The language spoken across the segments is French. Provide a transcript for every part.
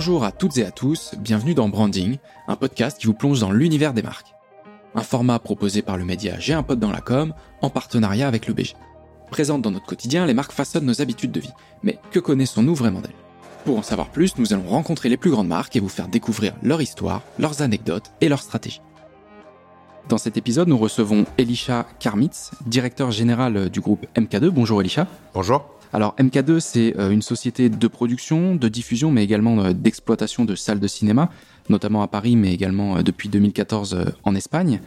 Bonjour à toutes et à tous, bienvenue dans Branding, un podcast qui vous plonge dans l'univers des marques. Un format proposé par le média J'ai un pote dans la com, en partenariat avec le BG. Présentes dans notre quotidien, les marques façonnent nos habitudes de vie. Mais que connaissons-nous vraiment d'elles? Pour en savoir plus, nous allons rencontrer les plus grandes marques et vous faire découvrir leur histoire, leurs anecdotes et leurs stratégies. Dans cet épisode, nous recevons Elisha Karmitz, directeur général du groupe MK2. Bonjour Elisha. Bonjour. Alors MK2, c'est euh, une société de production, de diffusion, mais également euh, d'exploitation de salles de cinéma, notamment à Paris, mais également euh, depuis 2014 en Espagne.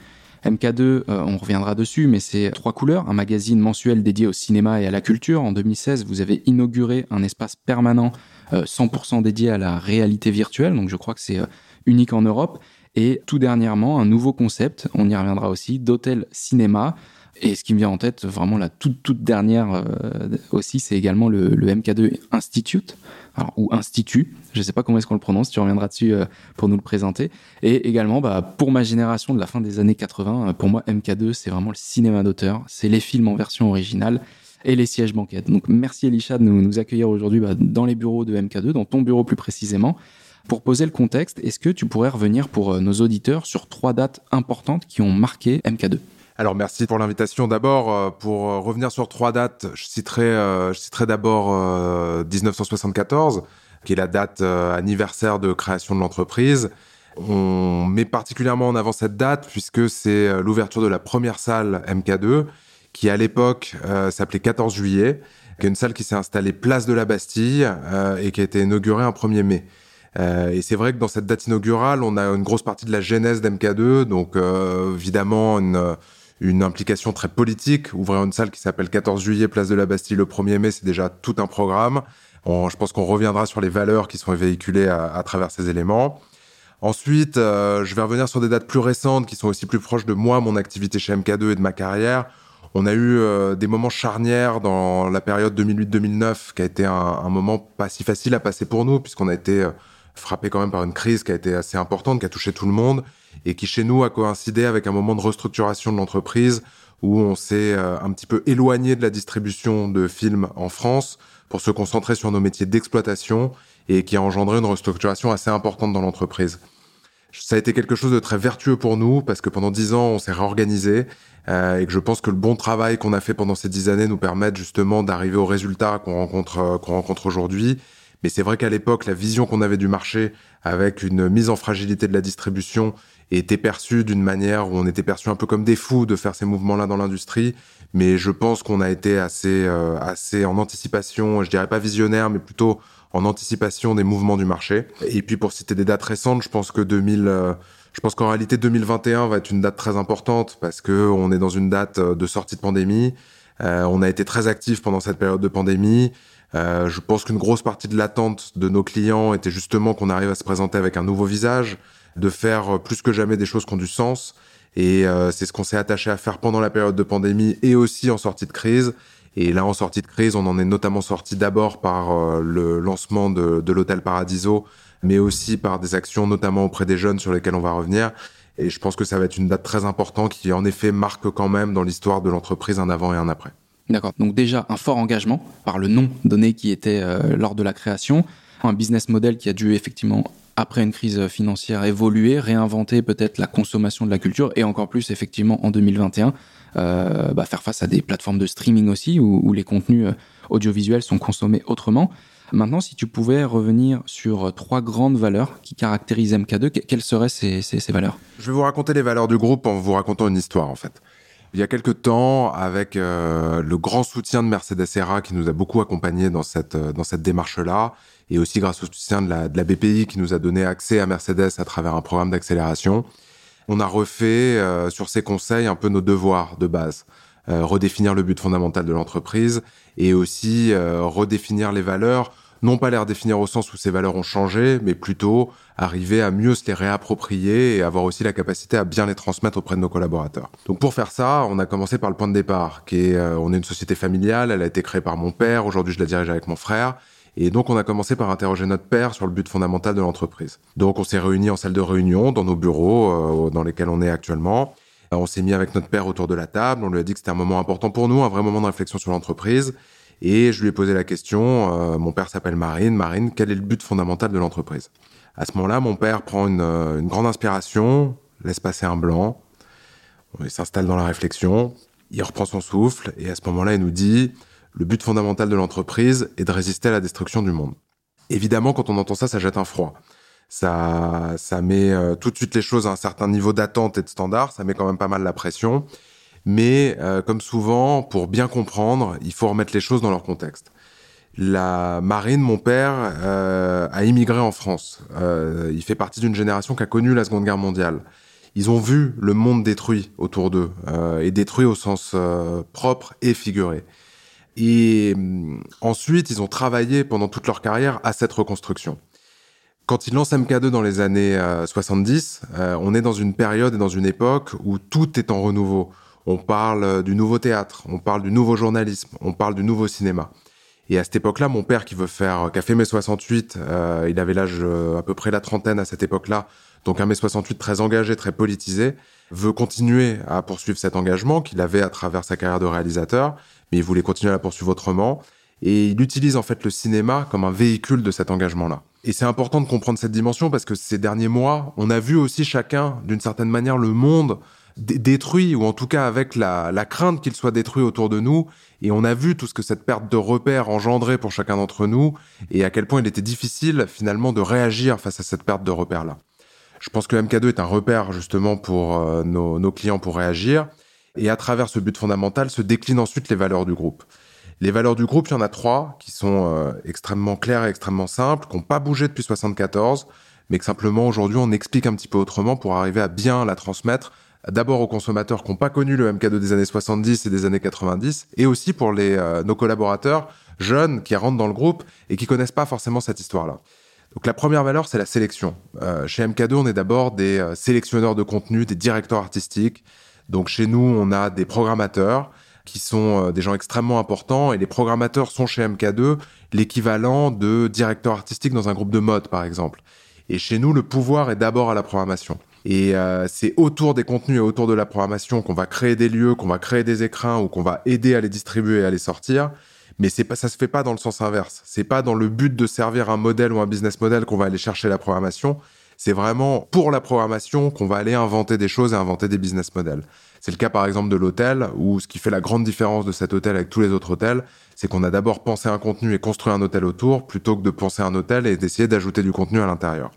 MK2, on reviendra dessus, mais c'est Trois Couleurs, un magazine mensuel dédié au cinéma et à la culture. En 2016, vous avez inauguré un espace permanent 100% dédié à la réalité virtuelle, donc je crois que c'est unique en Europe. Et tout dernièrement, un nouveau concept, on y reviendra aussi, d'hôtel cinéma, et ce qui me vient en tête, vraiment la toute, toute dernière euh, aussi, c'est également le, MK2 Institute, ou Institut, je ne sais pas comment est-ce qu'on le prononce, tu reviendras dessus euh, pour nous le présenter. Et également, bah, pour ma génération de la fin des années 80, euh, pour moi, MK2, c'est vraiment le cinéma d'auteur, c'est les films en version originale et les sièges banquettes. Donc merci Elisha de nous, accueillir aujourd'hui bah, dans les bureaux de MK2, dans ton bureau plus précisément. Pour poser le contexte, est-ce que tu pourrais revenir pour nos auditeurs sur trois dates importantes qui ont marqué MK2 alors merci pour l'invitation. D'abord, euh, pour euh, revenir sur trois dates, je citerai, euh, je citerai d'abord 1974, qui est la date anniversaire de création de l'entreprise. On met particulièrement en avant cette date puisque c'est l'ouverture de la première salle MK2, qui à l'époque s'appelait 14 juillet, qui est une salle qui s'est installée place de la Bastille et qui a été inaugurée un 1er mai. et c'est vrai que dans cette date inaugurale, on a une grosse partie de la genèse d'MK2, donc évidemment une une implication très politique. Ouvrir une salle qui s'appelle 14 juillet, place de la Bastille le 1er mai, c'est déjà tout un programme. je pense qu'on reviendra sur les valeurs qui sont véhiculées à, travers ces éléments. Ensuite, euh, je vais revenir sur des dates plus récentes qui sont aussi plus proches de moi, mon activité chez MK2 et de ma carrière. On a eu euh, des moments charnières dans la période 2008-2009 qui a été un, moment pas si facile à passer pour nous puisqu'on a été euh, frappé quand même par une crise qui a été assez importante, qui a touché tout le monde et qui chez nous a coïncidé avec un moment de restructuration de l'entreprise où on s'est euh, un petit peu éloigné de la distribution de films en France pour se concentrer sur nos métiers d'exploitation et qui a engendré une restructuration assez importante dans l'entreprise. Ça a été quelque chose de très vertueux pour nous parce que pendant dix ans, on s'est réorganisé euh, et que je pense que le bon travail qu'on a fait pendant ces dix années nous permet justement d'arriver aux résultats qu'on rencontre, euh, qu'on rencontre aujourd'hui. Mais c'est vrai qu'à l'époque, la vision qu'on avait du marché avec une mise en fragilité de la distribution était perçu d'une manière où on était perçu un peu comme des fous de faire ces mouvements-là dans l'industrie. Mais je pense qu'on a été assez, euh, assez en anticipation, je dirais pas visionnaire, mais plutôt en anticipation des mouvements du marché. Et puis pour citer des dates récentes, je pense que 2000, euh, je pense qu'en réalité 2021 va être une date très importante parce que on est dans une date euh, de sortie de pandémie. on a été très actif pendant cette période de pandémie. Je pense qu'une grosse partie de l'attente de nos clients était justement qu'on arrive à se présenter avec un nouveau visage, de faire plus que jamais des choses qui ont du sens. Et euh, c'est ce qu'on s'est attaché à faire pendant la période de pandémie et aussi en sortie de crise. Et là, en sortie de crise, on en est notamment sorti d'abord par euh, le lancement de, de l'hôtel Paradiso, mais aussi par des actions, notamment auprès des jeunes, sur lesquelles on va revenir. Et je pense que ça va être une date très importante qui, en effet, marque quand même dans l'histoire de l'entreprise un avant et un après. D'accord. Donc déjà un fort engagement par le nom donné qui était euh, lors de la création, un business model qui a dû effectivement après une crise financière, évoluer, réinventer peut-être la consommation de la culture et encore plus effectivement en 2021, euh, bah, faire face à des plateformes de streaming aussi où, les contenus euh, audiovisuels sont consommés autrement. Maintenant, si tu pouvais revenir sur trois grandes valeurs qui caractérisent MK2, quelles seraient ces, valeurs? Je vais vous raconter les valeurs du groupe en vous racontant une histoire en fait. Il y a quelques temps, avec euh, le grand soutien de Mercedes ERA qui nous a beaucoup accompagnés dans cette, dans cette démarche-là, et aussi grâce au soutien de la, BPI qui nous a donné accès à Mercedes à travers un programme d'accélération. On a refait euh, sur ces conseils un peu nos devoirs de base. Euh, redéfinir le but fondamental de l'entreprise et aussi euh, redéfinir les valeurs, non pas les redéfinir au sens où ces valeurs ont changé, mais plutôt arriver à mieux se les réapproprier et avoir aussi la capacité à bien les transmettre auprès de nos collaborateurs. Donc pour faire ça, on a commencé par le point de départ, qui est, on est une société familiale, elle a été créée par mon père, aujourd'hui je la dirige avec mon frère, et donc, on a commencé par interroger notre père sur le but fondamental de l'entreprise. Donc, on s'est réunis en salle de réunion, dans nos bureaux, euh, dans lesquels on est actuellement. Euh, on s'est mis avec notre père autour de la table. On lui a dit que c'était un moment important pour nous, un vrai moment de réflexion sur l'entreprise. Et je lui ai posé la question, mon père s'appelle Marine, Marine, quel est le but fondamental de l'entreprise? À ce moment-là, mon père prend une, une grande inspiration, laisse passer un blanc, il s'installe dans la réflexion, il reprend son souffle, et à ce moment-là, il nous dit, le but fondamental de l'entreprise est de résister à la destruction du monde. Évidemment, quand on entend ça, ça jette un froid. Ça, ça met euh, tout de suite les choses à un certain niveau d'attente et de standard. Ça met quand même pas mal la pression. Mais euh, comme souvent, pour bien comprendre, il faut remettre les choses dans leur contexte. La marine, mon père, euh, a immigré en France. il fait partie d'une génération qui a connu la Seconde Guerre mondiale. Ils ont vu le monde détruit autour d'eux, et détruit au sens propre et figuré. Et hum, ensuite, ils ont travaillé pendant toute leur carrière à cette reconstruction. Quand ils lancent MK2 dans les années 70, euh, euh, on est dans une période et dans une époque où tout est en renouveau. On parle euh, du nouveau théâtre, on parle du nouveau journalisme, on parle du nouveau cinéma. Et à cette époque-là, mon père qui veut faire, a fait mai 68, il avait l'âge à peu près la trentaine à cette époque-là, donc un mai 68 très engagé, très politisé, veut continuer à poursuivre cet engagement qu'il avait à travers sa carrière de réalisateur mais il voulait continuer à la poursuivre autrement. Et il utilise en fait le cinéma comme un véhicule de cet engagement-là. Et c'est important de comprendre cette dimension parce que ces derniers mois, on a vu aussi chacun, d'une certaine manière, le monde détruit, ou en tout cas avec la, crainte qu'il soit détruit autour de nous. Et on a vu tout ce que cette perte de repères engendrait pour chacun d'entre nous, et à quel point il était difficile finalement de réagir face à cette perte de repères-là. Je pense que MK2 est un repère justement pour euh, nos, clients pour réagir. Et à travers ce but fondamental se déclinent ensuite les valeurs du groupe. Les valeurs du groupe, il y en a trois qui sont euh, extrêmement claires et extrêmement simples, qui n'ont pas bougé depuis 74, mais que simplement aujourd'hui on explique un petit peu autrement pour arriver à bien la transmettre d'abord aux consommateurs qui n'ont pas connu le MK2 des années 70 et des années 90, et aussi pour les, euh, nos collaborateurs jeunes qui rentrent dans le groupe et qui connaissent pas forcément cette histoire-là. Donc la première valeur, c'est la sélection. Euh, chez MK2, on est d'abord des sélectionneurs de contenu, des directeurs artistiques, donc chez nous, on a des programmateurs qui sont euh, des gens extrêmement importants et les programmateurs sont chez MK2 l'équivalent de directeur artistique dans un groupe de mode par exemple. Et chez nous, le pouvoir est d'abord à la programmation. Et euh, c'est autour des contenus et autour de la programmation qu'on va créer des lieux, qu'on va créer des écrans ou qu'on va aider à les distribuer et à les sortir. Mais c'est pas, ça se fait pas dans le sens inverse. C'est pas dans le but de servir un modèle ou un business model qu'on va aller chercher la programmation. C'est vraiment pour la programmation qu'on va aller inventer des choses et inventer des business models. C'est le cas par exemple de l'hôtel, où ce qui fait la grande différence de cet hôtel avec tous les autres hôtels, c'est qu'on a d'abord pensé un contenu et construit un hôtel autour, plutôt que de penser un hôtel et d'essayer d'ajouter du contenu à l'intérieur.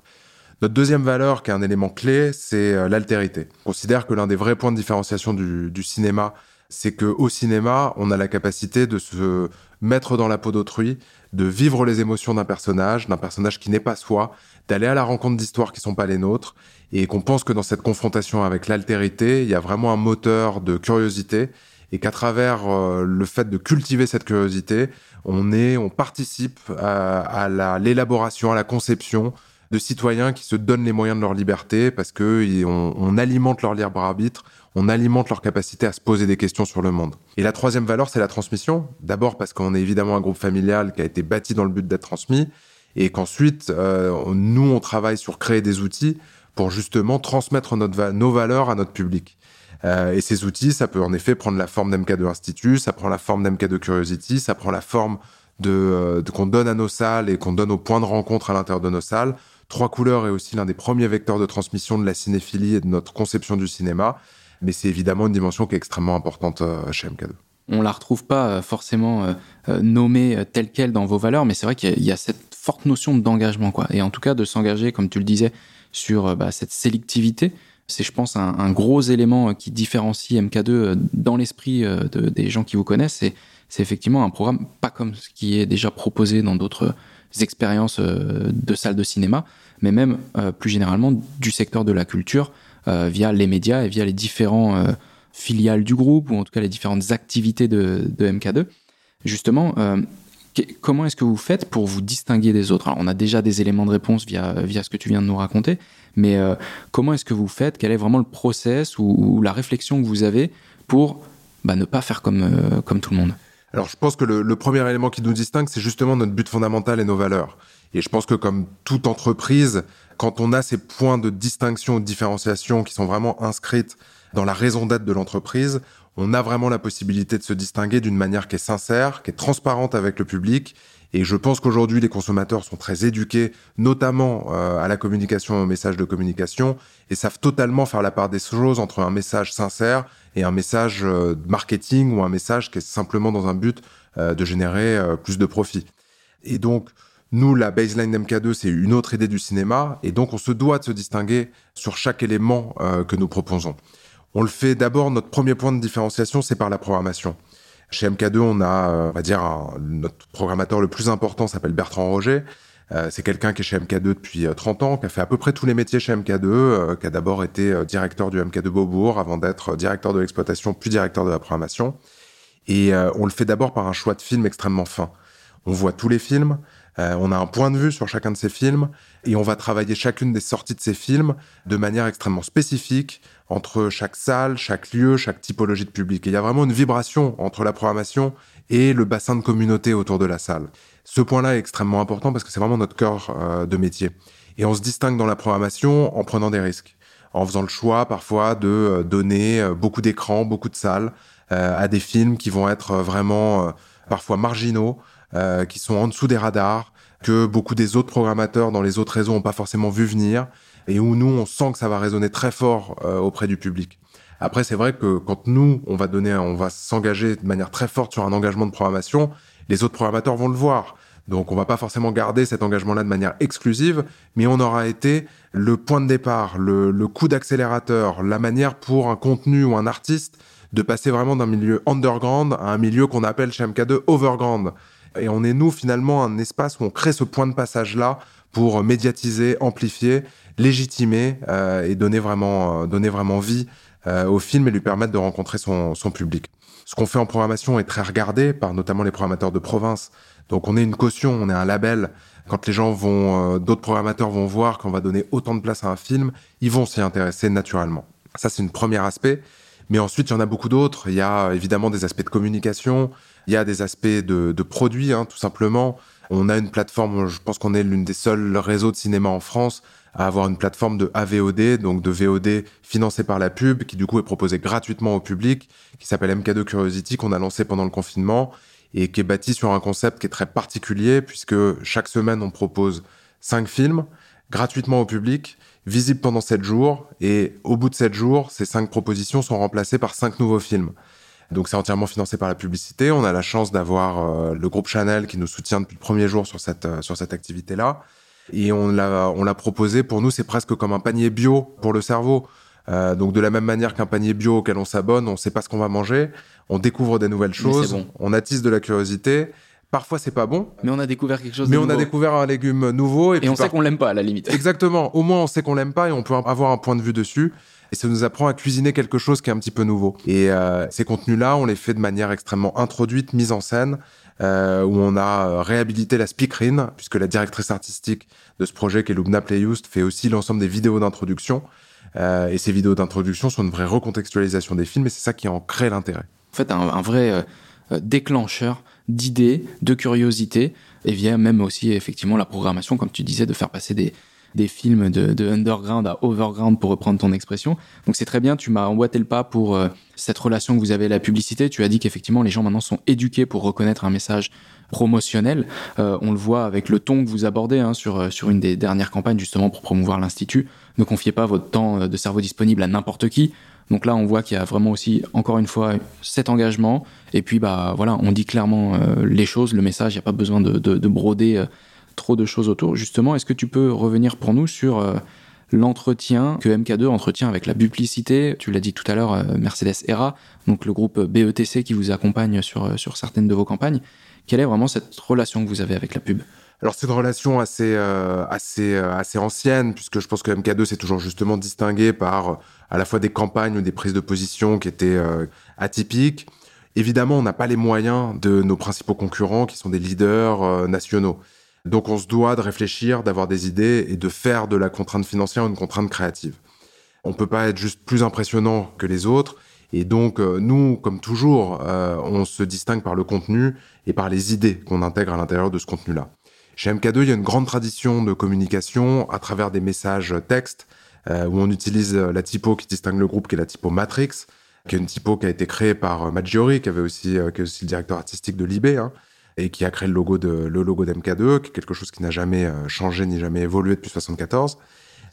Notre deuxième valeur, qui est un élément clé, c'est euh, l'altérité. On considère que l'un des vrais points de différenciation du, cinéma, c'est que au cinéma, on a la capacité de se mettre dans la peau d'autrui, de vivre les émotions d'un personnage, d'un personnage qui n'est pas soi, d'aller à la rencontre d'histoires qui sont pas les nôtres, et qu'on pense que dans cette confrontation avec l'altérité, il y a vraiment un moteur de curiosité, et qu'à travers euh, le fait de cultiver cette curiosité, on est, on participe à, l'élaboration, à la conception de citoyens qui se donnent les moyens de leur liberté parce que on alimente leur libre arbitre, on alimente leur capacité à se poser des questions sur le monde. Et la troisième valeur, c'est la transmission. D'abord parce qu'on est évidemment un groupe familial qui a été bâti dans le but d'être transmis, et qu'ensuite, euh, nous, on travaille sur créer des outils pour justement transmettre nos valeurs à notre public. Euh, et ces outils, ça peut en effet prendre la forme d'MK2 Institut, ça prend la forme d'MK2 Curiosity, ça prend la forme euh, de qu'on donne à nos salles et qu'on donne aux points de rencontre à l'intérieur de nos salles. Trois couleurs est aussi l'un des premiers vecteurs de transmission de la cinéphilie et de notre conception du cinéma. Mais c'est évidemment une dimension qui est extrêmement importante chez MK2 on la retrouve pas forcément nommée telle quelle dans vos valeurs, mais c'est vrai qu'il y, a cette forte notion d'engagement, quoi. Et en tout cas, de s'engager, comme tu le disais, sur euh, bah, cette sélectivité. C'est, je pense, un, gros élément euh, qui différencie MK2 euh, dans l'esprit des gens qui vous connaissent. C'est, c'est effectivement un programme pas comme ce qui est déjà proposé dans d'autres expériences de salles de cinéma, mais même plus généralement du secteur de la culture via les médias et via les différents filiales du groupe ou en tout cas les différentes activités de, de MK2. Justement, comment est-ce que vous faites pour vous distinguer des autres? On a déjà des éléments de réponse via, via ce que tu viens de nous raconter, mais euh, comment est-ce que vous faites? Quel est vraiment le process ou, la réflexion que vous avez pour bah, ne pas faire comme, euh, comme tout le monde? Alors, je pense que le, premier élément qui nous distingue, c'est justement notre but fondamental et nos valeurs. Et je pense que comme toute entreprise, quand on a ces points de distinction de différenciation qui sont vraiment inscrites dans la raison d'être de l'entreprise, on a vraiment la possibilité de se distinguer d'une manière qui est sincère, qui est transparente avec le public. Et je pense qu'aujourd'hui, les consommateurs sont très éduqués, notamment euh, à la communication et au message de communication, et savent totalement faire la part des choses entre un message sincère et un message euh, marketing ou un message qui est simplement dans un but euh, de générer plus de profit. Et donc, nous, la baseline d'MK2, c'est une autre idée du cinéma, et donc on se doit de se distinguer sur chaque élément que nous proposons. On le fait d'abord, notre premier point de différenciation, c'est par la programmation. Chez MK2, on a, euh, on va dire, notre programmateur le plus important s'appelle Bertrand Roger. Euh, c'est quelqu'un qui est chez MK2 depuis 30 euh, ans, qui a fait à peu près tous les métiers chez MK2, qui a d'abord été directeur du MK2 Beaubourg avant d'être directeur de l'exploitation, puis directeur de la programmation. Et on le fait d'abord par un choix de film extrêmement fin. On voit tous les films, on a un point de vue sur chacun de ces films, et on va travailler chacune des sorties de ces films de manière extrêmement spécifique, entre chaque salle, chaque lieu, chaque typologie de public. il y a vraiment une vibration entre la programmation et le bassin de communauté autour de la salle. Ce point-là est extrêmement important parce que c'est vraiment notre cœur euh, de métier. Et on se distingue dans la programmation en prenant des risques, en faisant le choix parfois de euh, donner euh, beaucoup d'écrans, beaucoup de salles à des films qui vont être vraiment parfois marginaux, qui sont en dessous des radars, que beaucoup des autres programmateurs dans les autres réseaux n'ont pas forcément vu venir et où nous, on sent que ça va résonner très fort euh, auprès du public. Après, c'est vrai que quand nous, on va donner, on va s'engager de manière très forte sur un engagement de programmation, les autres programmateurs vont le voir. Donc, on va pas forcément garder cet engagement-là de manière exclusive, mais on aura été le point de départ, le, le coup d'accélérateur, la manière pour un contenu ou un artiste de passer vraiment d'un milieu underground à un milieu qu'on appelle chez MK2 overground. Et on est, nous, finalement, un espace où on crée ce point de passage-là pour médiatiser, amplifier légitimer euh, et donner vraiment, euh, donner vraiment vie euh, au film et lui permettre de rencontrer son, public. Ce qu'on fait en programmation est très regardé par notamment les programmateurs de province. Donc on est une caution, on est un label. Quand les gens vont, d'autres programmateurs vont voir qu'on va donner autant de place à un film, ils vont s'y intéresser naturellement. Ça c'est une premier aspect. Mais ensuite, il y en a beaucoup d'autres. Il y a évidemment des aspects de communication, il y a des aspects de, de produits, hein, tout simplement. On a une plateforme, je pense qu'on est l'une des seuls réseaux de cinéma en France à avoir une plateforme de AVOD, donc de VOD financée par la pub, qui du coup est proposée gratuitement au public, qui s'appelle MK2 Curiosity, qu'on a lancé pendant le confinement, et qui est bâti sur un concept qui est très particulier, puisque chaque semaine on propose cinq films gratuitement au public, visibles pendant sept jours, et au bout de sept jours, ces cinq propositions sont remplacées par cinq nouveaux films. Donc c'est entièrement financé par la publicité. On a la chance d'avoir euh, le groupe Chanel qui nous soutient depuis le premier jour sur cette, euh, sur cette activité-là. Et on l'a, on l'a proposé, pour nous, c'est presque comme un panier bio pour le cerveau. Euh, donc de la même manière qu'un panier bio auquel on s'abonne, on ne sait pas ce qu'on va manger, on découvre des nouvelles choses, on attise de la curiosité. Parfois c'est pas bon, mais on a découvert quelque chose. Mais de on a découvert un légume nouveau et, on sait qu'on l'aime pas à la limite. Exactement. Au moins on sait qu'on l'aime pas et on peut avoir un point de vue dessus. Et ça nous apprend à cuisiner quelque chose qui est un petit peu nouveau. Et euh, ces contenus-là, on les fait de manière extrêmement introduite, mise en scène. Euh, où on a euh, réhabilité la speakerine, puisque la directrice artistique de ce projet, qui est Lubna Playust, fait aussi l'ensemble des vidéos d'introduction. Et ces vidéos d'introduction sont une vraie recontextualisation des films, et c'est ça qui en crée l'intérêt. En fait, un, un vrai déclencheur d'idées, de curiosité, et vient même aussi effectivement la programmation, comme tu disais, de faire passer des, des films de, underground à overground pour reprendre ton expression. Donc c'est très bien, tu m'as emboîté le pas pour euh, cette relation que vous avez la publicité. Tu as dit qu'effectivement les gens maintenant sont éduqués pour reconnaître un message promotionnel. Euh, on le voit avec le ton que vous abordez hein, sur, euh, sur une des dernières campagnes justement pour promouvoir l'Institut. Ne confiez pas votre temps de cerveau disponible à n'importe qui. Donc là, on voit qu'il y a vraiment aussi, encore une fois, cet engagement. Et puis, bah voilà, on dit clairement les choses, le message. Il n'y a pas besoin de broder trop de choses autour. Justement, est-ce que tu peux revenir pour nous sur euh, l'entretien que MK2 entretient avec la publicité? Tu l'as dit tout à l'heure, euh, Mercedes ERA, donc le groupe BETC qui vous accompagne sur, euh, sur certaines de vos campagnes. Quelle est vraiment cette relation que vous avez avec la pub? Alors c'est une relation assez assez assez ancienne puisque je pense que MK2 s'est toujours justement distingué par à la fois des campagnes ou des prises de position qui étaient atypiques. Évidemment, on n'a pas les moyens de nos principaux concurrents qui sont des leaders nationaux. Donc on se doit de réfléchir, d'avoir des idées et de faire de la contrainte financière une contrainte créative. On peut pas être juste plus impressionnant que les autres. Et donc, euh, nous, comme toujours, euh, on se distingue par le contenu et par les idées qu'on intègre à l'intérieur de ce contenu-là. Chez MK2, il y a une grande tradition de communication à travers des messages textes, euh, où on utilise la typo qui distingue le groupe, qui est la typo Matrix. qui est une typo qui a été créée par Maggiori, qui avait aussi, qui est aussi le directeur artistique de Libé, hein, et qui a créé le logo de le logo d'MK2, qui est quelque chose qui n'a jamais changé ni jamais évolué depuis 74.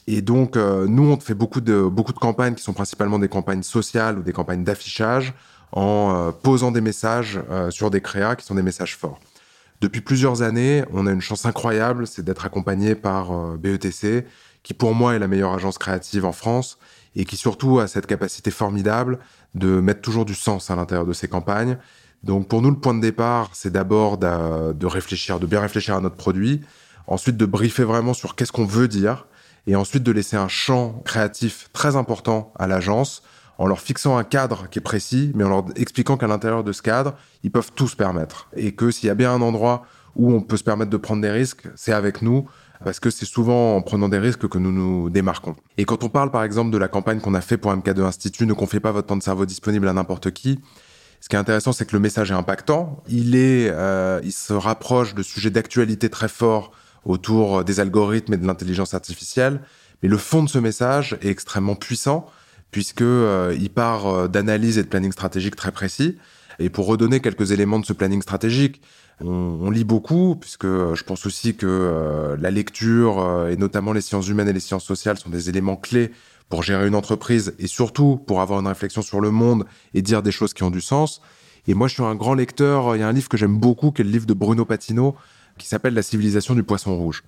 Et donc, nous, on fait beaucoup de, beaucoup de campagnes qui sont principalement des campagnes sociales ou des campagnes d'affichage en posant des messages sur des créas qui sont des messages forts. Depuis plusieurs années, on a une chance incroyable, c'est d'être accompagné par euh, BETC, qui pour moi est la meilleure agence créative en France et qui surtout a cette capacité formidable de mettre toujours du sens à l'intérieur de ses campagnes. Donc pour nous, le point de départ, c'est d'abord de réfléchir, de bien réfléchir à notre produit, ensuite de briefer vraiment sur qu'est-ce qu'on veut dire, et ensuite de laisser un champ créatif très important à l'agence en leur fixant un cadre qui est précis, mais en leur expliquant qu'à l'intérieur de ce cadre, ils peuvent tout se permettre. Et que s'il y a bien un endroit où on peut se permettre de prendre des risques, c'est avec nous, parce que c'est souvent en prenant des risques que nous nous démarquons. Et quand on parle par exemple de la campagne qu'on a fait pour MK2 Institut, ne confiez pas votre temps de cerveau disponible à n'importe qui, ce qui est intéressant, c'est que le message est impactant. Il est, euh, il se rapproche de sujets d'actualité très forts autour des algorithmes et de l'intelligence artificielle. Mais le fond de ce message est extrêmement puissant puisque euh, il part euh, d'analyse et de planning stratégique très précis. Et pour redonner quelques éléments de ce planning stratégique, on, lit beaucoup, puisque euh, je pense aussi que la lecture, et notamment les sciences humaines et les sciences sociales, sont des éléments clés pour gérer une entreprise et surtout pour avoir une réflexion sur le monde et dire des choses qui ont du sens. Et moi, je suis un grand lecteur. Il y a un livre que j'aime beaucoup, qui est le livre de Bruno Patino, qui s'appelle La civilisation du poisson rouge.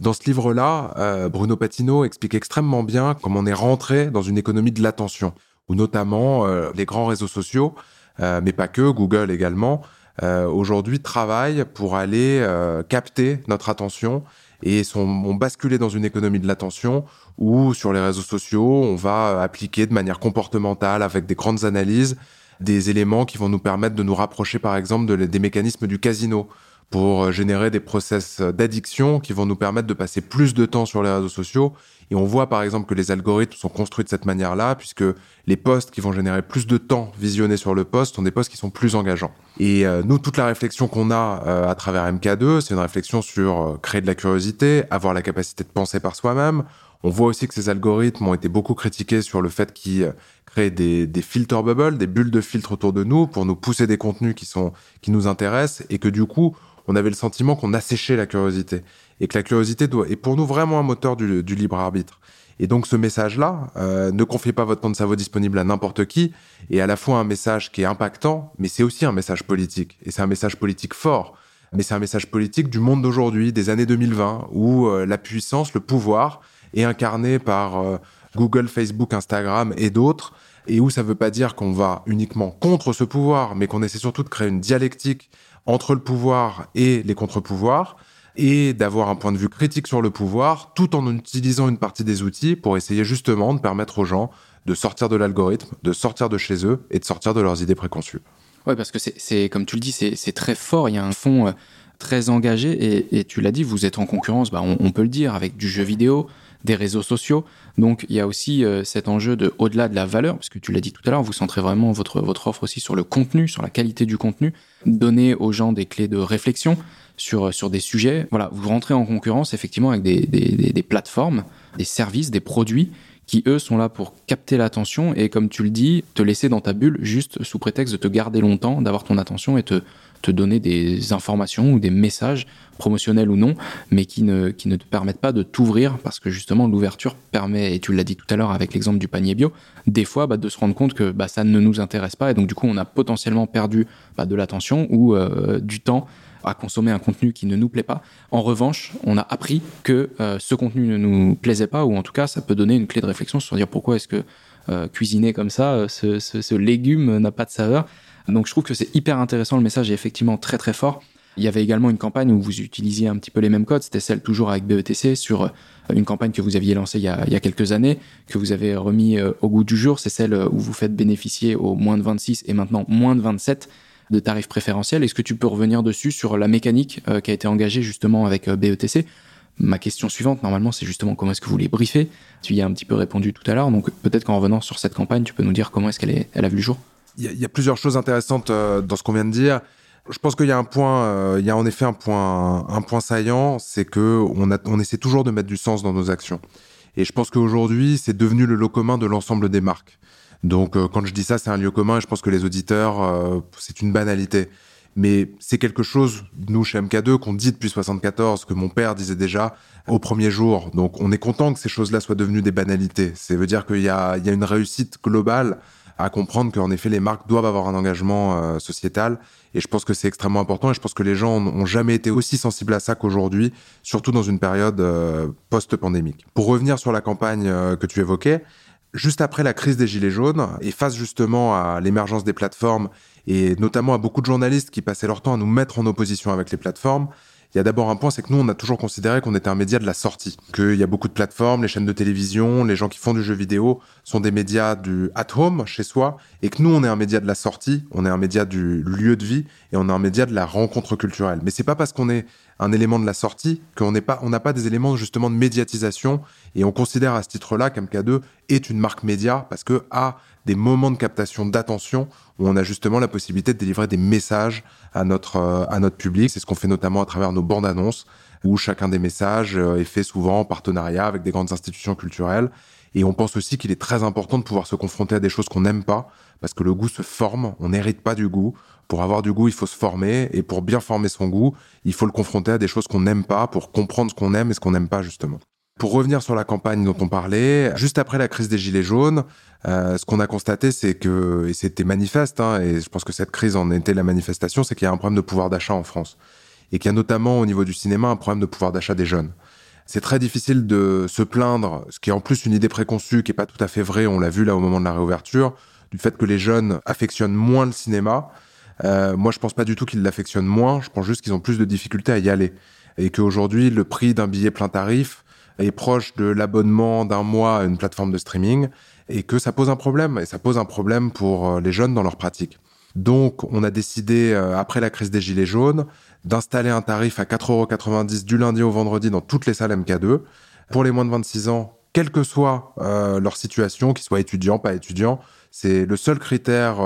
Dans ce livre-là, euh, Bruno Patino explique extrêmement bien comment on est rentré dans une économie de l'attention, où notamment euh, les grands réseaux sociaux, euh, mais pas que, Google également, aujourd'hui travaillent pour aller capter notre attention et sont, ont basculé dans une économie de l'attention où sur les réseaux sociaux, on va appliquer de manière comportementale, avec des grandes analyses, des éléments qui vont nous permettre de nous rapprocher par exemple de, des mécanismes du casino pour euh, générer des process d'addiction qui vont nous permettre de passer plus de temps sur les réseaux sociaux. Et on voit par exemple que les algorithmes sont construits de cette manière-là, puisque les posts qui vont générer plus de temps visionnés sur le post sont des posts qui sont plus engageants. Et euh, nous, toute la réflexion qu'on a euh, à travers MK2, c'est une réflexion sur créer de la curiosité, avoir la capacité de penser par soi-même. On voit aussi que ces algorithmes ont été beaucoup critiqués sur le fait qu'ils créent des, des filter bubbles, des bulles de filtre autour de nous pour nous pousser des contenus qui sont qui nous intéressent et que du coup on avait le sentiment qu'on asséchait la curiosité et que la curiosité doit, est pour nous vraiment un moteur du, libre arbitre. Et donc ce message-là, euh, ne confiez pas votre temps de cerveau disponible à n'importe qui, est à la fois un message qui est impactant, mais c'est aussi un message politique. Et c'est un message politique fort, mais c'est un message politique du monde d'aujourd'hui, des années 2020, où euh, la puissance, le pouvoir est incarné par euh, Google, Facebook, Instagram et d'autres, et où ça ne veut pas dire qu'on va uniquement contre ce pouvoir, mais qu'on essaie surtout de créer une dialectique entre le pouvoir et les contre-pouvoirs et d'avoir un point de vue critique sur le pouvoir tout en utilisant une partie des outils pour essayer justement de permettre aux gens de sortir de l'algorithme, de sortir de chez eux et de sortir de leurs idées préconçues. Oui, parce que c'est, comme tu le dis, c'est très fort, il y a un fond euh, très engagé et, tu l'as dit, vous êtes en concurrence, bah, on, peut le dire, avec du jeu vidéo, des réseaux sociaux. Donc il y a aussi euh, cet enjeu de au-delà de la valeur, parce que tu l'as dit tout à l'heure, vous centrez vraiment votre, votre offre aussi sur le contenu, sur la qualité du contenu, donner aux gens des clés de réflexion sur, sur des sujets. Voilà, vous rentrez en concurrence effectivement avec des, des, des plateformes, des services, des produits qui eux sont là pour capter l'attention et comme tu le dis, te laisser dans ta bulle juste sous prétexte de te garder longtemps, d'avoir ton attention et te, te donner des informations ou des messages promotionnels ou non, mais qui ne, te permettent pas de t'ouvrir parce que justement l'ouverture permet, et tu l'as dit tout à l'heure avec l'exemple du panier bio, des fois bah, de se rendre compte que bah, ça ne nous intéresse pas et donc du coup on a potentiellement perdu bah, de l'attention ou euh, du temps à consommer un contenu qui ne nous plaît pas. En revanche, on a appris que euh, ce contenu ne nous plaisait pas, ou en tout cas, ça peut donner une clé de réflexion sur dire pourquoi est-ce que euh, cuisiner comme ça, ce, ce, légume n'a pas de saveur. Donc je trouve que c'est hyper intéressant, le message est effectivement très très fort. Il y avait également une campagne où vous utilisiez un petit peu les mêmes codes, c'était celle toujours avec BETC sur euh, une campagne que vous aviez lancée il y a, il y a quelques années, que vous avez remis euh, au goût du jour, c'est celle où vous faites bénéficier aux moins de 26 et maintenant moins de 27 de tarifs préférentiels. Est-ce que tu peux revenir dessus sur la mécanique euh, qui a été engagée justement avec BETC Ma question suivante, normalement, c'est justement comment est-ce que vous les briefez? Tu y as un petit peu répondu tout à l'heure, donc peut-être qu'en revenant sur cette campagne, tu peux nous dire comment est-ce qu'elle elle a vu le jour? Il y, a plusieurs choses intéressantes euh, dans ce qu'on vient de dire. Je pense qu'il y a un point, euh, il y a en effet un point, un point saillant, c'est que on, a, on essaie toujours de mettre du sens dans nos actions. Et je pense qu'aujourd'hui, c'est devenu le lot commun de l'ensemble des marques. Donc quand je dis ça, c'est un lieu commun et je pense que les auditeurs, c'est une banalité. Mais c'est quelque chose, nous, chez MK2, qu'on dit depuis 74, que mon père disait déjà au premier jour. Donc, on est content que ces choses-là soient devenues des banalités. Ça veut dire qu'il y y a une réussite globale à comprendre qu'en effet, les marques doivent avoir un engagement euh, sociétal. Et je pense que c'est extrêmement important. Et je pense que les gens n'ont jamais été aussi sensibles à ça qu'aujourd'hui, surtout dans une période euh, post-pandémique. Pour revenir sur la campagne euh, que tu évoquais, juste après la crise des Gilets jaunes, et face justement à l'émergence des plateformes et notamment à beaucoup de journalistes qui passaient leur temps à nous mettre en opposition avec les plateformes. Il y a d'abord un point, c'est que nous, on a toujours considéré qu'on était un média de la sortie, qu'il y a beaucoup de plateformes, les chaînes de télévision, les gens qui font du jeu vidéo sont des médias du at home, chez soi, et que nous, on est un média de la sortie, on est un média du lieu de vie, et on est un média de la rencontre culturelle. Mais c'est pas parce qu'on est un élément de la sortie qu'on n'a pas des éléments justement de médiatisation, et on considère à ce titre-là qu'MK2 est une marque média, parce que a des moments de captation d'attention où on a justement la possibilité de délivrer des messages à notre, euh, à notre public. C'est ce qu'on fait notamment à travers nos bandes annonces, où chacun des messages euh, est fait souvent en partenariat avec des grandes institutions culturelles. Et on pense aussi qu'il est très important de pouvoir se confronter à des choses qu'on n'aime pas, parce que le goût se forme, on n'hérite pas du goût. Pour avoir du goût, il faut se former, et pour bien former son goût, il faut le confronter à des choses qu'on n'aime pas, pour comprendre ce qu'on aime et ce qu'on n'aime pas, justement. Pour revenir sur la campagne dont on parlait, juste après la crise des Gilets jaunes, euh, ce qu'on a constaté, c'est que, et c'était manifeste, hein, et je pense que cette crise en était la manifestation, c'est qu'il y a un problème de pouvoir d'achat en France. Et qu'il y a notamment au niveau du cinéma un problème de pouvoir d'achat des jeunes. C'est très difficile de se plaindre, ce qui est en plus une idée préconçue, qui est pas tout à fait vraie, on l'a vu là au moment de la réouverture, du fait que les jeunes affectionnent moins le cinéma. Euh, moi, je pense pas du tout qu'ils l'affectionnent moins, je pense juste qu'ils ont plus de difficultés à y aller. Et qu'aujourd'hui, le prix d'un billet plein tarif, est proche de l'abonnement d'un mois à une plateforme de streaming et que ça pose un problème et ça pose un problème pour euh, les jeunes dans leur pratique. Donc, on a décidé, euh, après la crise des Gilets jaunes, d'installer un tarif à 4,90€ du lundi au vendredi dans toutes les salles MK2 pour les moins de 26 ans, quelle que soit euh, leur situation, qu'ils soient étudiants, pas étudiants. C'est le seul critère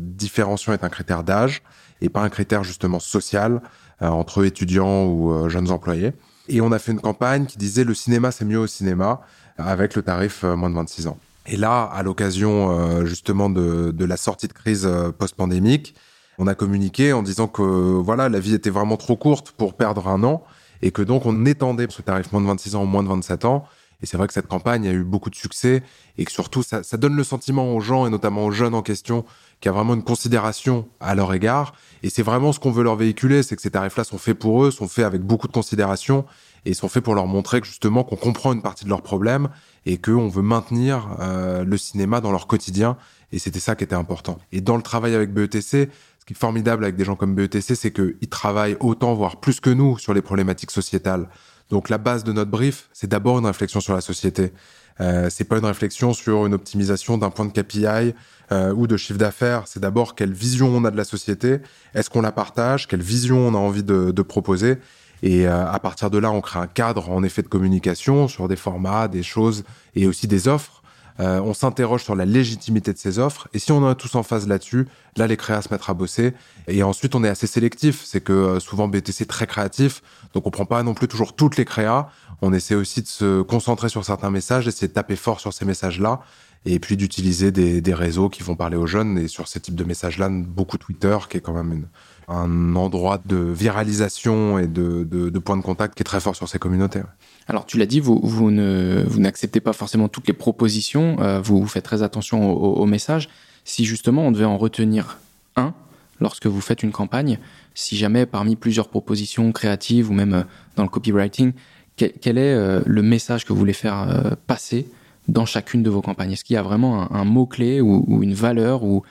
différenciant est un critère d'âge et pas un critère justement social entre étudiants ou jeunes employés. Et on a fait une campagne qui disait le cinéma, c'est mieux au cinéma, avec le tarif euh, moins de 26 ans. Et là, à l'occasion euh, justement de, de, la sortie de crise euh, post-pandémique, on a communiqué en disant que voilà, la vie était vraiment trop courte pour perdre un an et que donc on étendait ce tarif moins de 26 ans au moins de 27 ans. Et c'est vrai que cette campagne a eu beaucoup de succès et que surtout ça, ça donne le sentiment aux gens et notamment aux jeunes en question qu'il a vraiment une considération à leur égard. Et c'est vraiment ce qu'on veut leur véhiculer, c'est que ces tarifs-là sont faits pour eux, sont faits avec beaucoup de considération et sont faits pour leur montrer que justement qu'on comprend une partie de leurs problèmes et qu'on veut maintenir euh, le cinéma dans leur quotidien. Et c'était ça qui était important. Et dans le travail avec BETC, ce qui est formidable avec des gens comme BETC, c'est qu'ils travaillent autant, voire plus que nous, sur les problématiques sociétales. Donc la base de notre brief, c'est d'abord une réflexion sur la société. Euh, c'est pas une réflexion sur une optimisation d'un point de KPI euh, ou de chiffre d'affaires. C'est d'abord quelle vision on a de la société, est-ce qu'on la partage, quelle vision on a envie de, proposer. Et euh, à partir de là, on crée un cadre en effet de communication sur des formats, des choses et aussi des offres. Euh, on s'interroge sur la légitimité de ces offres. Et si on est tous en phase là-dessus, là, les créas se mettent à bosser. Et ensuite, on est assez sélectif. C'est que souvent, BTC est très créatif. Donc, on prend pas non plus toujours toutes les créas. On essaie aussi de se concentrer sur certains messages, d'essayer de taper fort sur ces messages-là. Et puis d'utiliser des, des réseaux qui vont parler aux jeunes. Et sur ces types de messages-là, beaucoup Twitter, qui est quand même un endroit de viralisation et de, de, de point de contact qui est très fort sur ces communautés. Alors tu l'as dit, vous, vous ne vous n'acceptez pas forcément toutes les propositions, euh, vous, faites très attention aux, messages. Si justement on devait en retenir un lorsque vous faites une campagne, si jamais parmi plusieurs propositions créatives ou même euh, dans le copywriting, quel, est euh, le message que vous voulez faire passer dans chacune de vos campagnes Est-ce qu'il y a vraiment un, mot clé ou, une valeur ou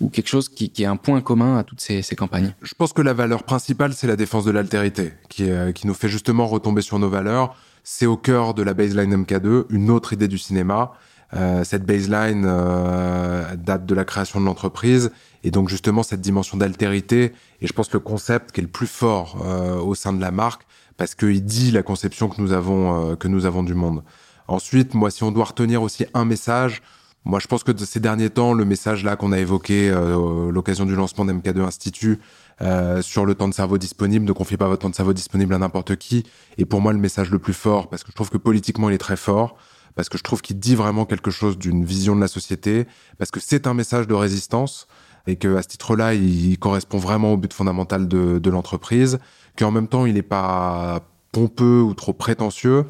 ou quelque chose qui, est un point commun à toutes ces, campagnes? Je pense que la valeur principale, c'est la défense de l'altérité, qui, euh, qui nous fait justement retomber sur nos valeurs. C'est au cœur de la baseline MK2, une autre idée du cinéma. Euh, cette baseline euh, date de la création de l'entreprise et donc justement cette dimension d'altérité et je pense le concept qui est le plus fort au sein de la marque parce qu'il dit la conception que nous avons que nous avons du monde. Ensuite, moi, si on doit retenir aussi un message, moi, je pense que de ces derniers temps, le message là qu'on a évoqué euh, l'occasion du lancement d'MK2 Institut euh, sur le temps de cerveau disponible, ne confiez pas votre temps de cerveau disponible à n'importe qui, est pour moi le message le plus fort parce que je trouve que politiquement il est très fort parce que je trouve qu'il dit vraiment quelque chose d'une vision de la société, parce que c'est un message de résistance et que à ce titre-là, il correspond vraiment au but fondamental de, de l'entreprise, qu'en même temps, il n'est pas pompeux ou trop prétentieux,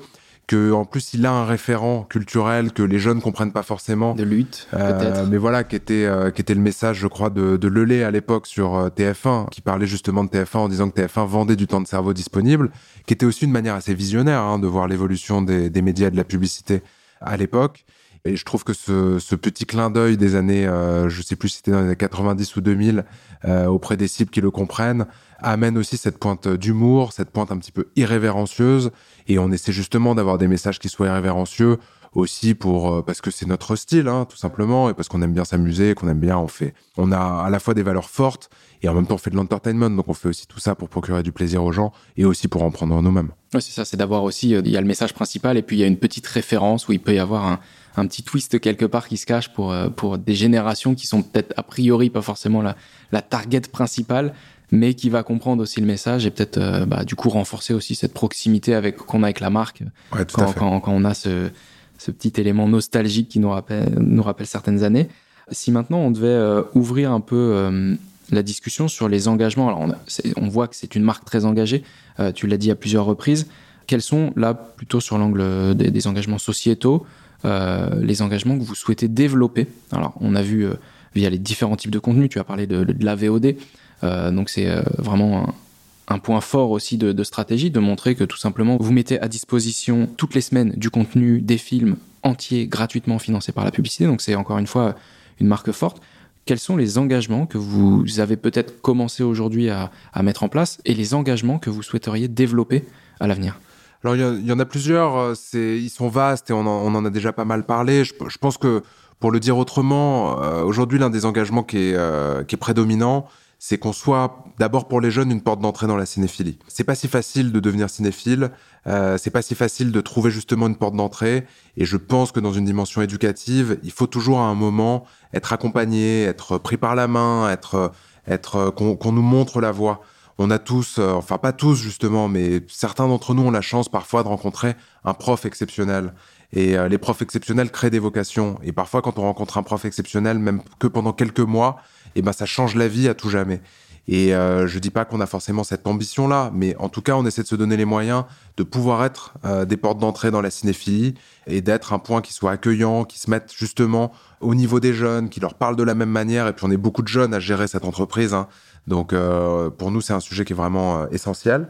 que en plus il a un référent culturel que les jeunes comprennent pas forcément de lutte euh, peut-être mais voilà qui était euh, qui était le message je crois de, de Lelay à l'époque sur euh, TF1 qui parlait justement de TF1 en disant que TF1 vendait du temps de cerveau disponible qui était aussi une manière assez visionnaire hein, de voir l'évolution des, des médias et de la publicité à l'époque et je trouve que ce, ce petit clin d'œil des années, euh, je sais plus si c'était dans les années 90 ou 2000, euh, auprès des cibles qui le comprennent, amène aussi cette pointe d'humour, cette pointe un petit peu irrévérencieuse. Et on essaie justement d'avoir des messages qui soient irrévérencieux aussi pour euh, parce que c'est notre style, hein, tout simplement, et parce qu'on aime bien s'amuser, qu'on aime bien, on fait, on a à la fois des valeurs fortes et en même temps on fait de l'entertainment, donc on fait aussi tout ça pour procurer du plaisir aux gens et aussi pour en prendre nous-mêmes. Ouais, c'est ça, c'est d'avoir aussi, il y a le message principal et puis il y a une petite référence où il peut y avoir un, un petit twist quelque part qui se cache pour, euh, pour des générations qui sont peut-être a priori pas forcément la, la target principale, mais qui va comprendre aussi le message et peut-être euh, bah, du coup renforcer aussi cette proximité avec qu'on a avec la marque ouais, quand, quand, quand, on a ce, ce petit élément nostalgique qui nous rappelle, nous rappelle certaines années. Si maintenant on devait euh, ouvrir un peu euh, la discussion sur les engagements, alors on, on voit que c'est une marque très engagée, tu l'as dit à plusieurs reprises, quels sont là plutôt sur l'angle des, des, engagements sociétaux, les engagements que vous souhaitez développer? Alors on a vu via les différents types de contenus, tu as parlé de, de la VOD, donc c'est vraiment un, point fort aussi de, stratégie, de montrer que tout simplement vous mettez à disposition toutes les semaines du contenu, des films entiers gratuitement financés par la publicité. Donc c'est encore une fois une marque forte. Quels sont les engagements que vous avez peut-être commencé aujourd'hui à, à, mettre en place et les engagements que vous souhaiteriez développer à l'avenir? Alors il y, en a plusieurs, ils sont vastes et on en, a déjà pas mal parlé. Je, pense que pour le dire autrement, euh, aujourd'hui l'un des engagements qui est, euh, qui est prédominant, c'est qu'on soit d'abord pour les jeunes une porte d'entrée dans la cinéphilie. C'est pas si facile de devenir cinéphile, euh, c'est pas si facile de trouver justement une porte d'entrée, et je pense que dans une dimension éducative, il faut toujours à un moment être accompagné, être pris par la main, être, être qu'on qu nous montre la voie. On a tous, euh, enfin pas tous justement, mais certains d'entre nous ont la chance parfois de rencontrer un prof exceptionnel. Et euh, les profs exceptionnels créent des vocations. Et parfois, quand on rencontre un prof exceptionnel, même que pendant quelques mois, et eh ben ça change la vie à tout jamais. Et euh, je dis pas qu'on a forcément cette ambition-là, mais en tout cas, on essaie de se donner les moyens de pouvoir être euh, des portes d'entrée dans la cinéphilie et d'être un point qui soit accueillant, qui se mette justement au niveau des jeunes, qui leur parle de la même manière. Et puis, on est beaucoup de jeunes à gérer cette entreprise. Hein. Donc, euh, pour nous, c'est un sujet qui est vraiment euh, essentiel.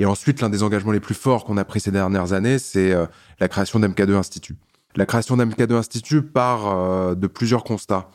Et ensuite, l'un des engagements les plus forts qu'on a pris ces dernières années, c'est euh, la création d'MK2 Institut. La création d'MK2 Institut part euh, de plusieurs constats.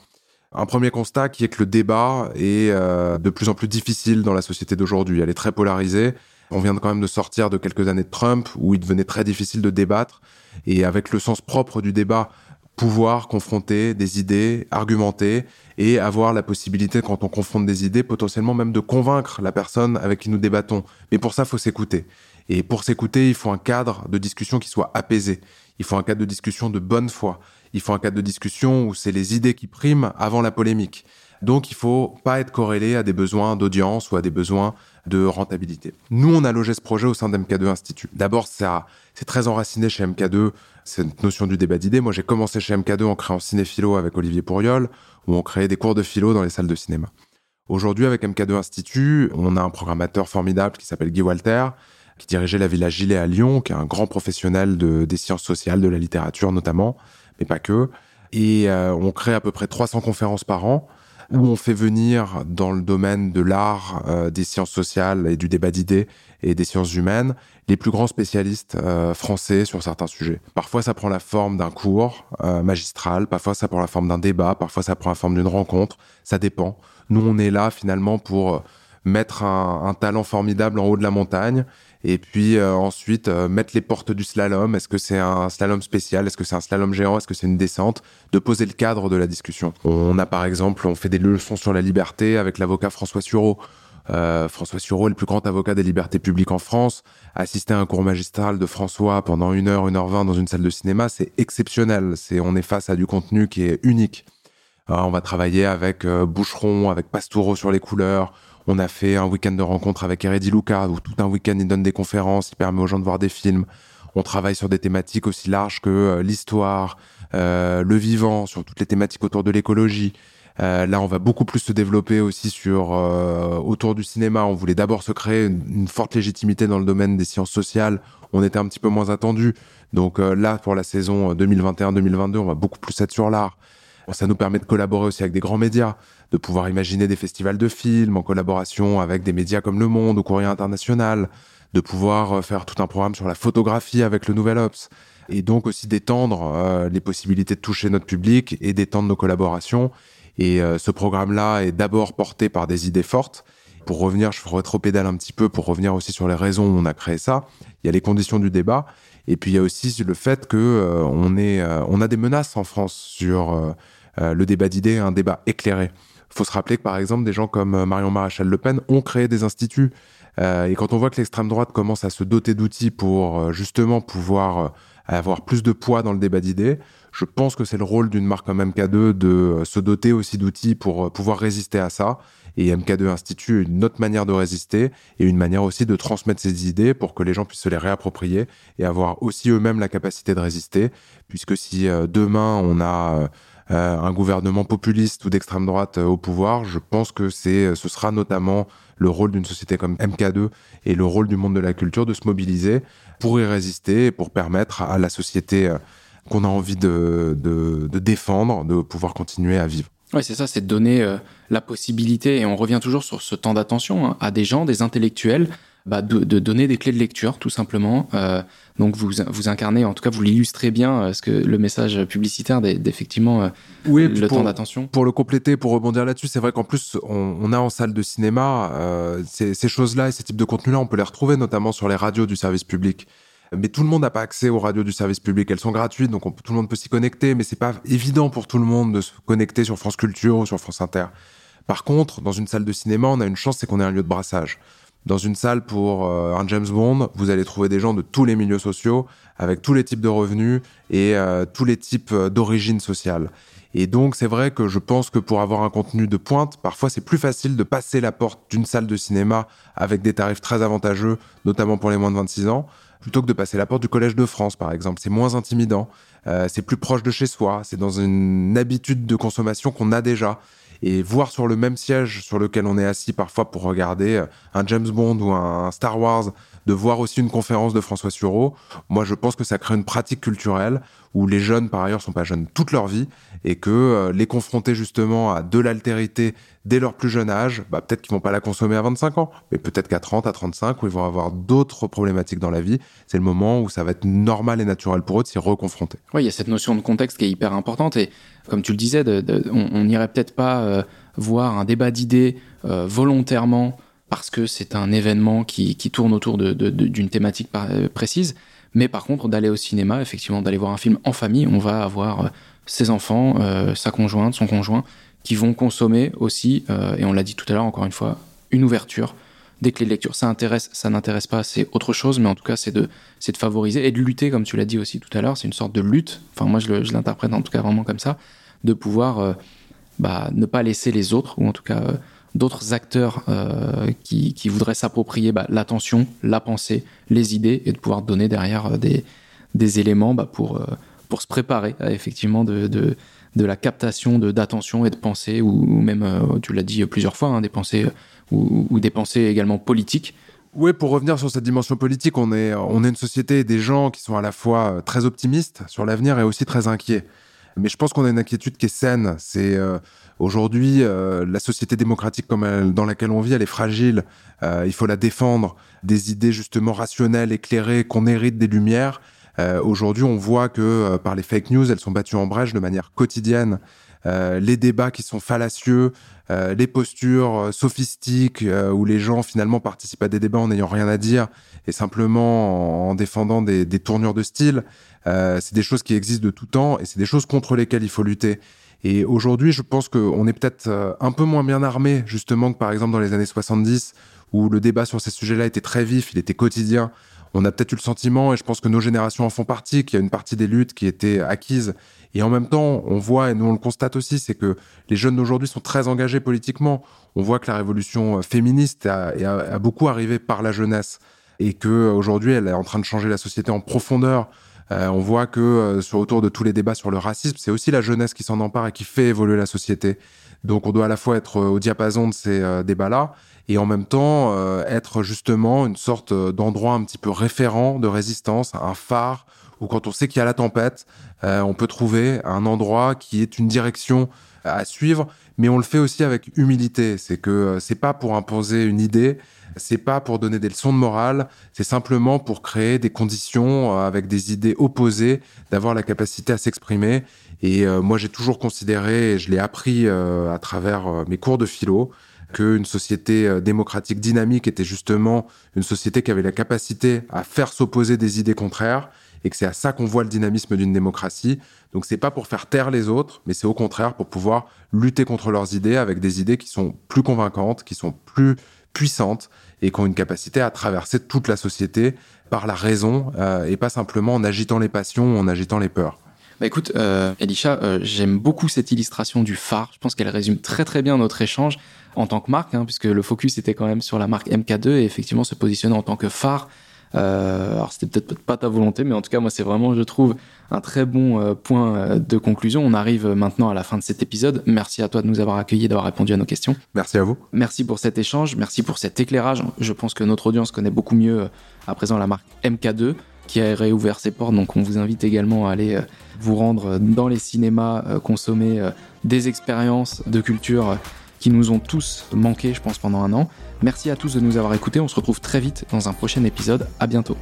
Un premier constat qui est que le débat est euh, de plus en plus difficile dans la société d'aujourd'hui. Elle est très polarisée. On vient quand même de sortir de quelques années de Trump où il devenait très difficile de débattre. Et avec le sens propre du débat, pouvoir confronter des idées, argumenter et avoir la possibilité, quand on confronte des idées, potentiellement même de convaincre la personne avec qui nous débattons. Mais pour ça, il faut s'écouter. Et pour s'écouter, il faut un cadre de discussion qui soit apaisé. Il faut un cadre de discussion de bonne foi il faut un cadre de discussion où c'est les idées qui priment avant la polémique. Donc il faut pas être corrélé à des besoins d'audience ou à des besoins de rentabilité. Nous, on a logé ce projet au sein d'MK2 Institut. D'abord, c'est très enraciné chez MK2, cette notion du débat d'idées. Moi, j'ai commencé chez MK2 en créant Cinéphilo avec Olivier Pourriol, où on créait des cours de philo dans les salles de cinéma. Aujourd'hui, avec MK2 Institut, on a un programmateur formidable qui s'appelle Guy Walter, qui dirigeait la Villa Gilet à Lyon, qui est un grand professionnel de, des sciences sociales, de la littérature notamment, mais pas que. Et euh, on crée à peu près 300 conférences par an où on fait venir dans le domaine de l'art, euh, des sciences sociales et du débat d'idées et des sciences humaines les plus grands spécialistes euh, français sur certains sujets. Parfois ça prend la forme d'un cours magistral, parfois ça prend la forme d'un débat, parfois ça prend la forme d'une rencontre, ça dépend. Nous on est là finalement pour mettre un, un talent formidable en haut de la montagne et puis euh, ensuite euh, mettre les portes du slalom. Est-ce que c'est un slalom spécial? Est-ce que c'est un slalom géant? Est-ce que c'est une descente? De poser le cadre de la discussion. On a par exemple, on fait des leçons sur la liberté avec l'avocat François Sureau. Euh, François Sureau est le plus grand avocat des libertés publiques en France. Assister à un cours magistral de François pendant une heure, une heure vingt dans une salle de cinéma, c'est exceptionnel. C'est on est face à du contenu qui est unique. On va travailler avec Boucheron, avec Pastoureau sur les couleurs. On a fait un week-end de rencontre avec Eredi Luca, où tout un week-end il donne des conférences, il permet aux gens de voir des films. On travaille sur des thématiques aussi larges que l'histoire, le vivant, sur toutes les thématiques autour de l'écologie. Euh, là, on va beaucoup plus se développer aussi sur euh, autour du cinéma. On voulait d'abord se créer une, forte légitimité dans le domaine des sciences sociales. On était un petit peu moins attendu. Donc euh, là, pour la saison 2021-2022, on va beaucoup plus être sur l'art. Ça nous permet de collaborer aussi avec des grands médias, de pouvoir imaginer des festivals de films en collaboration avec des médias comme Le Monde ou Courrier International, de pouvoir faire tout un programme sur la photographie avec le Nouvel Ops et donc aussi d'étendre les possibilités de toucher notre public et d'étendre nos collaborations et euh, ce programme-là est d'abord porté par des idées fortes. Pour revenir, je ferai trop pédale un petit peu pour revenir aussi sur les raisons où on a créé ça. Il y a les conditions du débat, et puis il y a aussi le fait que euh, on est, euh, on a des menaces en France sur le débat d'idées, un débat éclairé. Faut se rappeler que par exemple des gens comme Marion Maréchal Le Pen ont créé des instituts. et quand on voit que l'extrême droite commence à se doter d'outils pour justement pouvoir avoir plus de poids dans le débat d'idées, je pense que c'est le rôle d'une marque comme MK2 de euh, se doter aussi d'outils pour euh, pouvoir résister à ça. Et MK2 institue une autre manière de résister et une manière aussi de transmettre ses idées pour que les gens puissent se les réapproprier et avoir aussi eux-mêmes la capacité de résister. Puisque si euh, demain on a un gouvernement populiste ou d'extrême droite au pouvoir, je pense que c'est, ce sera notamment le rôle d'une société comme MK2 et le rôle du monde de la culture de se mobiliser pour y résister et pour permettre à la société qu'on a envie de, de, défendre, de pouvoir continuer à vivre. Oui, c'est ça, c'est de donner euh, la possibilité, et on revient toujours sur ce temps d'attention, hein, à des gens, des intellectuels, bah, de, donner des clés de lecture, tout simplement. Euh, donc vous, vous incarnez, en tout cas vous l'illustrez bien, euh, ce que le message publicitaire d'effectivement euh, oui, le temps d'attention. Pour le compléter, pour rebondir là-dessus, c'est vrai qu'en plus on, on, a en salle de cinéma euh, ces, ces choses-là et ces types de contenus-là, on peut les retrouver notamment sur les radios du service public mais tout le monde n'a pas accès aux radios du service public. Elles sont gratuites, donc tout le monde peut s'y connecter, mais c'est pas évident pour tout le monde de se connecter sur France Culture ou sur France Inter. Par contre, dans une salle de cinéma, on a une chance, c'est qu'on est un lieu de brassage. Dans une salle pour euh, un James Bond, vous allez trouver des gens de tous les milieux sociaux, avec tous les types de revenus et euh, tous les types euh, d'origine sociale. Et donc, c'est vrai que je pense que pour avoir un contenu de pointe, parfois c'est plus facile de passer la porte d'une salle de cinéma avec des tarifs très avantageux, notamment pour les moins de 26 ans, plutôt que de passer la porte du Collège de France, par exemple. C'est moins intimidant, c'est plus proche de chez soi, c'est dans une habitude de consommation qu'on a déjà. Et voir sur le même siège sur lequel on est assis parfois pour regarder euh, un James Bond ou un Star Wars de voir aussi une conférence de François Sureau, moi je pense que ça crée une pratique culturelle où les jeunes par ailleurs sont pas jeunes toute leur vie et que euh, les confronter justement à de l'altérité dès leur plus jeune âge, bah, peut-être qu'ils vont pas la consommer à 25 ans, mais peut-être qu'à 30, à 35 où ils vont avoir d'autres problématiques dans la vie, c'est le moment où ça va être normal et naturel pour eux de s'y reconfronter. Oui, il y a cette notion de contexte qui est hyper importante et comme tu le disais, on n'irait peut-être pas euh, voir un débat d'idées euh, volontairement parce que c'est un événement qui, tourne autour d'une thématique précise. Mais par contre, d'aller au cinéma, effectivement, d'aller voir un film en famille, on va avoir euh, ses enfants, euh, sa conjointe, son conjoint, qui vont consommer aussi, et on l'a dit tout à l'heure, encore une fois, une ouverture, des clés de lecture. Ça intéresse, ça n'intéresse pas, c'est autre chose, mais en tout cas, c'est de, c'est de favoriser et de lutter, comme tu l'as dit aussi tout à l'heure, c'est une sorte de lutte. Enfin, moi, je l'interprète en tout cas vraiment comme ça, de pouvoir bah, ne pas laisser les autres, ou en tout cas d'autres acteurs euh, qui, qui, voudraient s'approprier bah, l'attention, la pensée, les idées et de pouvoir donner derrière euh, des, des éléments bah, pour, euh, pour se préparer à effectivement de, de, de la captation d'attention et de pensée ou, même, tu l'as dit plusieurs fois, hein, des pensées ou, des pensées également politiques. Oui, pour revenir sur cette dimension politique, on est, on est une société des gens qui sont à la fois très optimistes sur l'avenir et aussi très inquiets. Mais je pense qu'on a une inquiétude qui est saine. C'est Aujourd'hui, euh, la société démocratique dans laquelle on vit, elle est fragile. Euh, il faut la défendre. Des idées justement rationnelles, éclairées, qu'on hérite des Lumières. Euh, aujourd'hui, on voit que par les fake news, elles sont battues en brèche de manière quotidienne. les débats qui sont fallacieux, les postures sophistiques où les gens finalement participent à des débats en n'ayant rien à dire et simplement en, défendant des, tournures de style, c'est des choses qui existent de tout temps et c'est des choses contre lesquelles il faut lutter. Et aujourd'hui, je pense qu'on est peut-être euh, un peu moins bien armé, justement, que par exemple dans les années 70, où le débat sur ces sujets-là était très vif, il était quotidien. On a peut-être eu le sentiment, et je pense que nos générations en font partie, qu'il y a une partie des luttes qui étaient acquises. Et en même temps, on voit, et nous on le constate aussi, c'est que les jeunes d'aujourd'hui sont très engagés politiquement. On voit que la révolution euh, féministe a, a beaucoup arrivé par la jeunesse. et que aujourd'hui elle est en train de changer la société en profondeur. Euh, on voit que euh, sur autour de tous les débats sur le racisme, c'est aussi la jeunesse qui s'en empare et qui fait évoluer la société. Donc on doit à la fois être au diapason de ces débats-là et en même temps être justement une sorte d'endroit un petit peu référent de résistance, un phare où quand on sait qu'il y a la tempête, on peut trouver un endroit qui est une direction à suivre, mais on le fait aussi avec humilité. C'est que c'est pas pour imposer une idée, c'est pas pour donner des leçons de morale, c'est simplement pour créer des conditions euh, avec des idées opposées, d'avoir la capacité à s'exprimer. Et euh, moi, j'ai toujours considéré, et je l'ai appris euh, à travers mes cours de philo, qu'une société démocratique dynamique était justement une société qui avait la capacité à faire s'opposer des idées contraires et que c'est à ça qu'on voit le dynamisme d'une démocratie. Donc c'est pas pour faire taire les autres, mais c'est au contraire pour pouvoir lutter contre leurs idées avec des idées qui sont plus convaincantes, qui sont plus puissantes et qui ont une capacité à traverser toute la société par la raison euh, et pas simplement en agitant les passions ou en agitant les peurs. Bah écoute, euh, Elisha, euh, j'aime beaucoup cette illustration du phare. Je pense qu'elle résume très très bien notre échange en tant que marque, hein, puisque le focus était quand même sur la marque MK2 et effectivement se positionner en tant que phare euh, alors c'était peut-être pas ta volonté, mais en tout cas moi c'est vraiment, je trouve, un très bon euh, point euh, de conclusion. On arrive maintenant à la fin de cet épisode. Merci à toi de nous avoir accueillis, d'avoir répondu à nos questions. Merci à vous. Merci pour cet échange, merci pour cet éclairage. Je pense que notre audience connaît beaucoup mieux à présent la marque MK2 qui a réouvert ses portes. Donc on vous invite également à aller vous rendre dans les cinémas, consommer des expériences de culture qui nous ont tous manqué, je pense, pendant un an. Merci à tous de nous avoir écoutés, on se retrouve très vite dans un prochain épisode, à bientôt.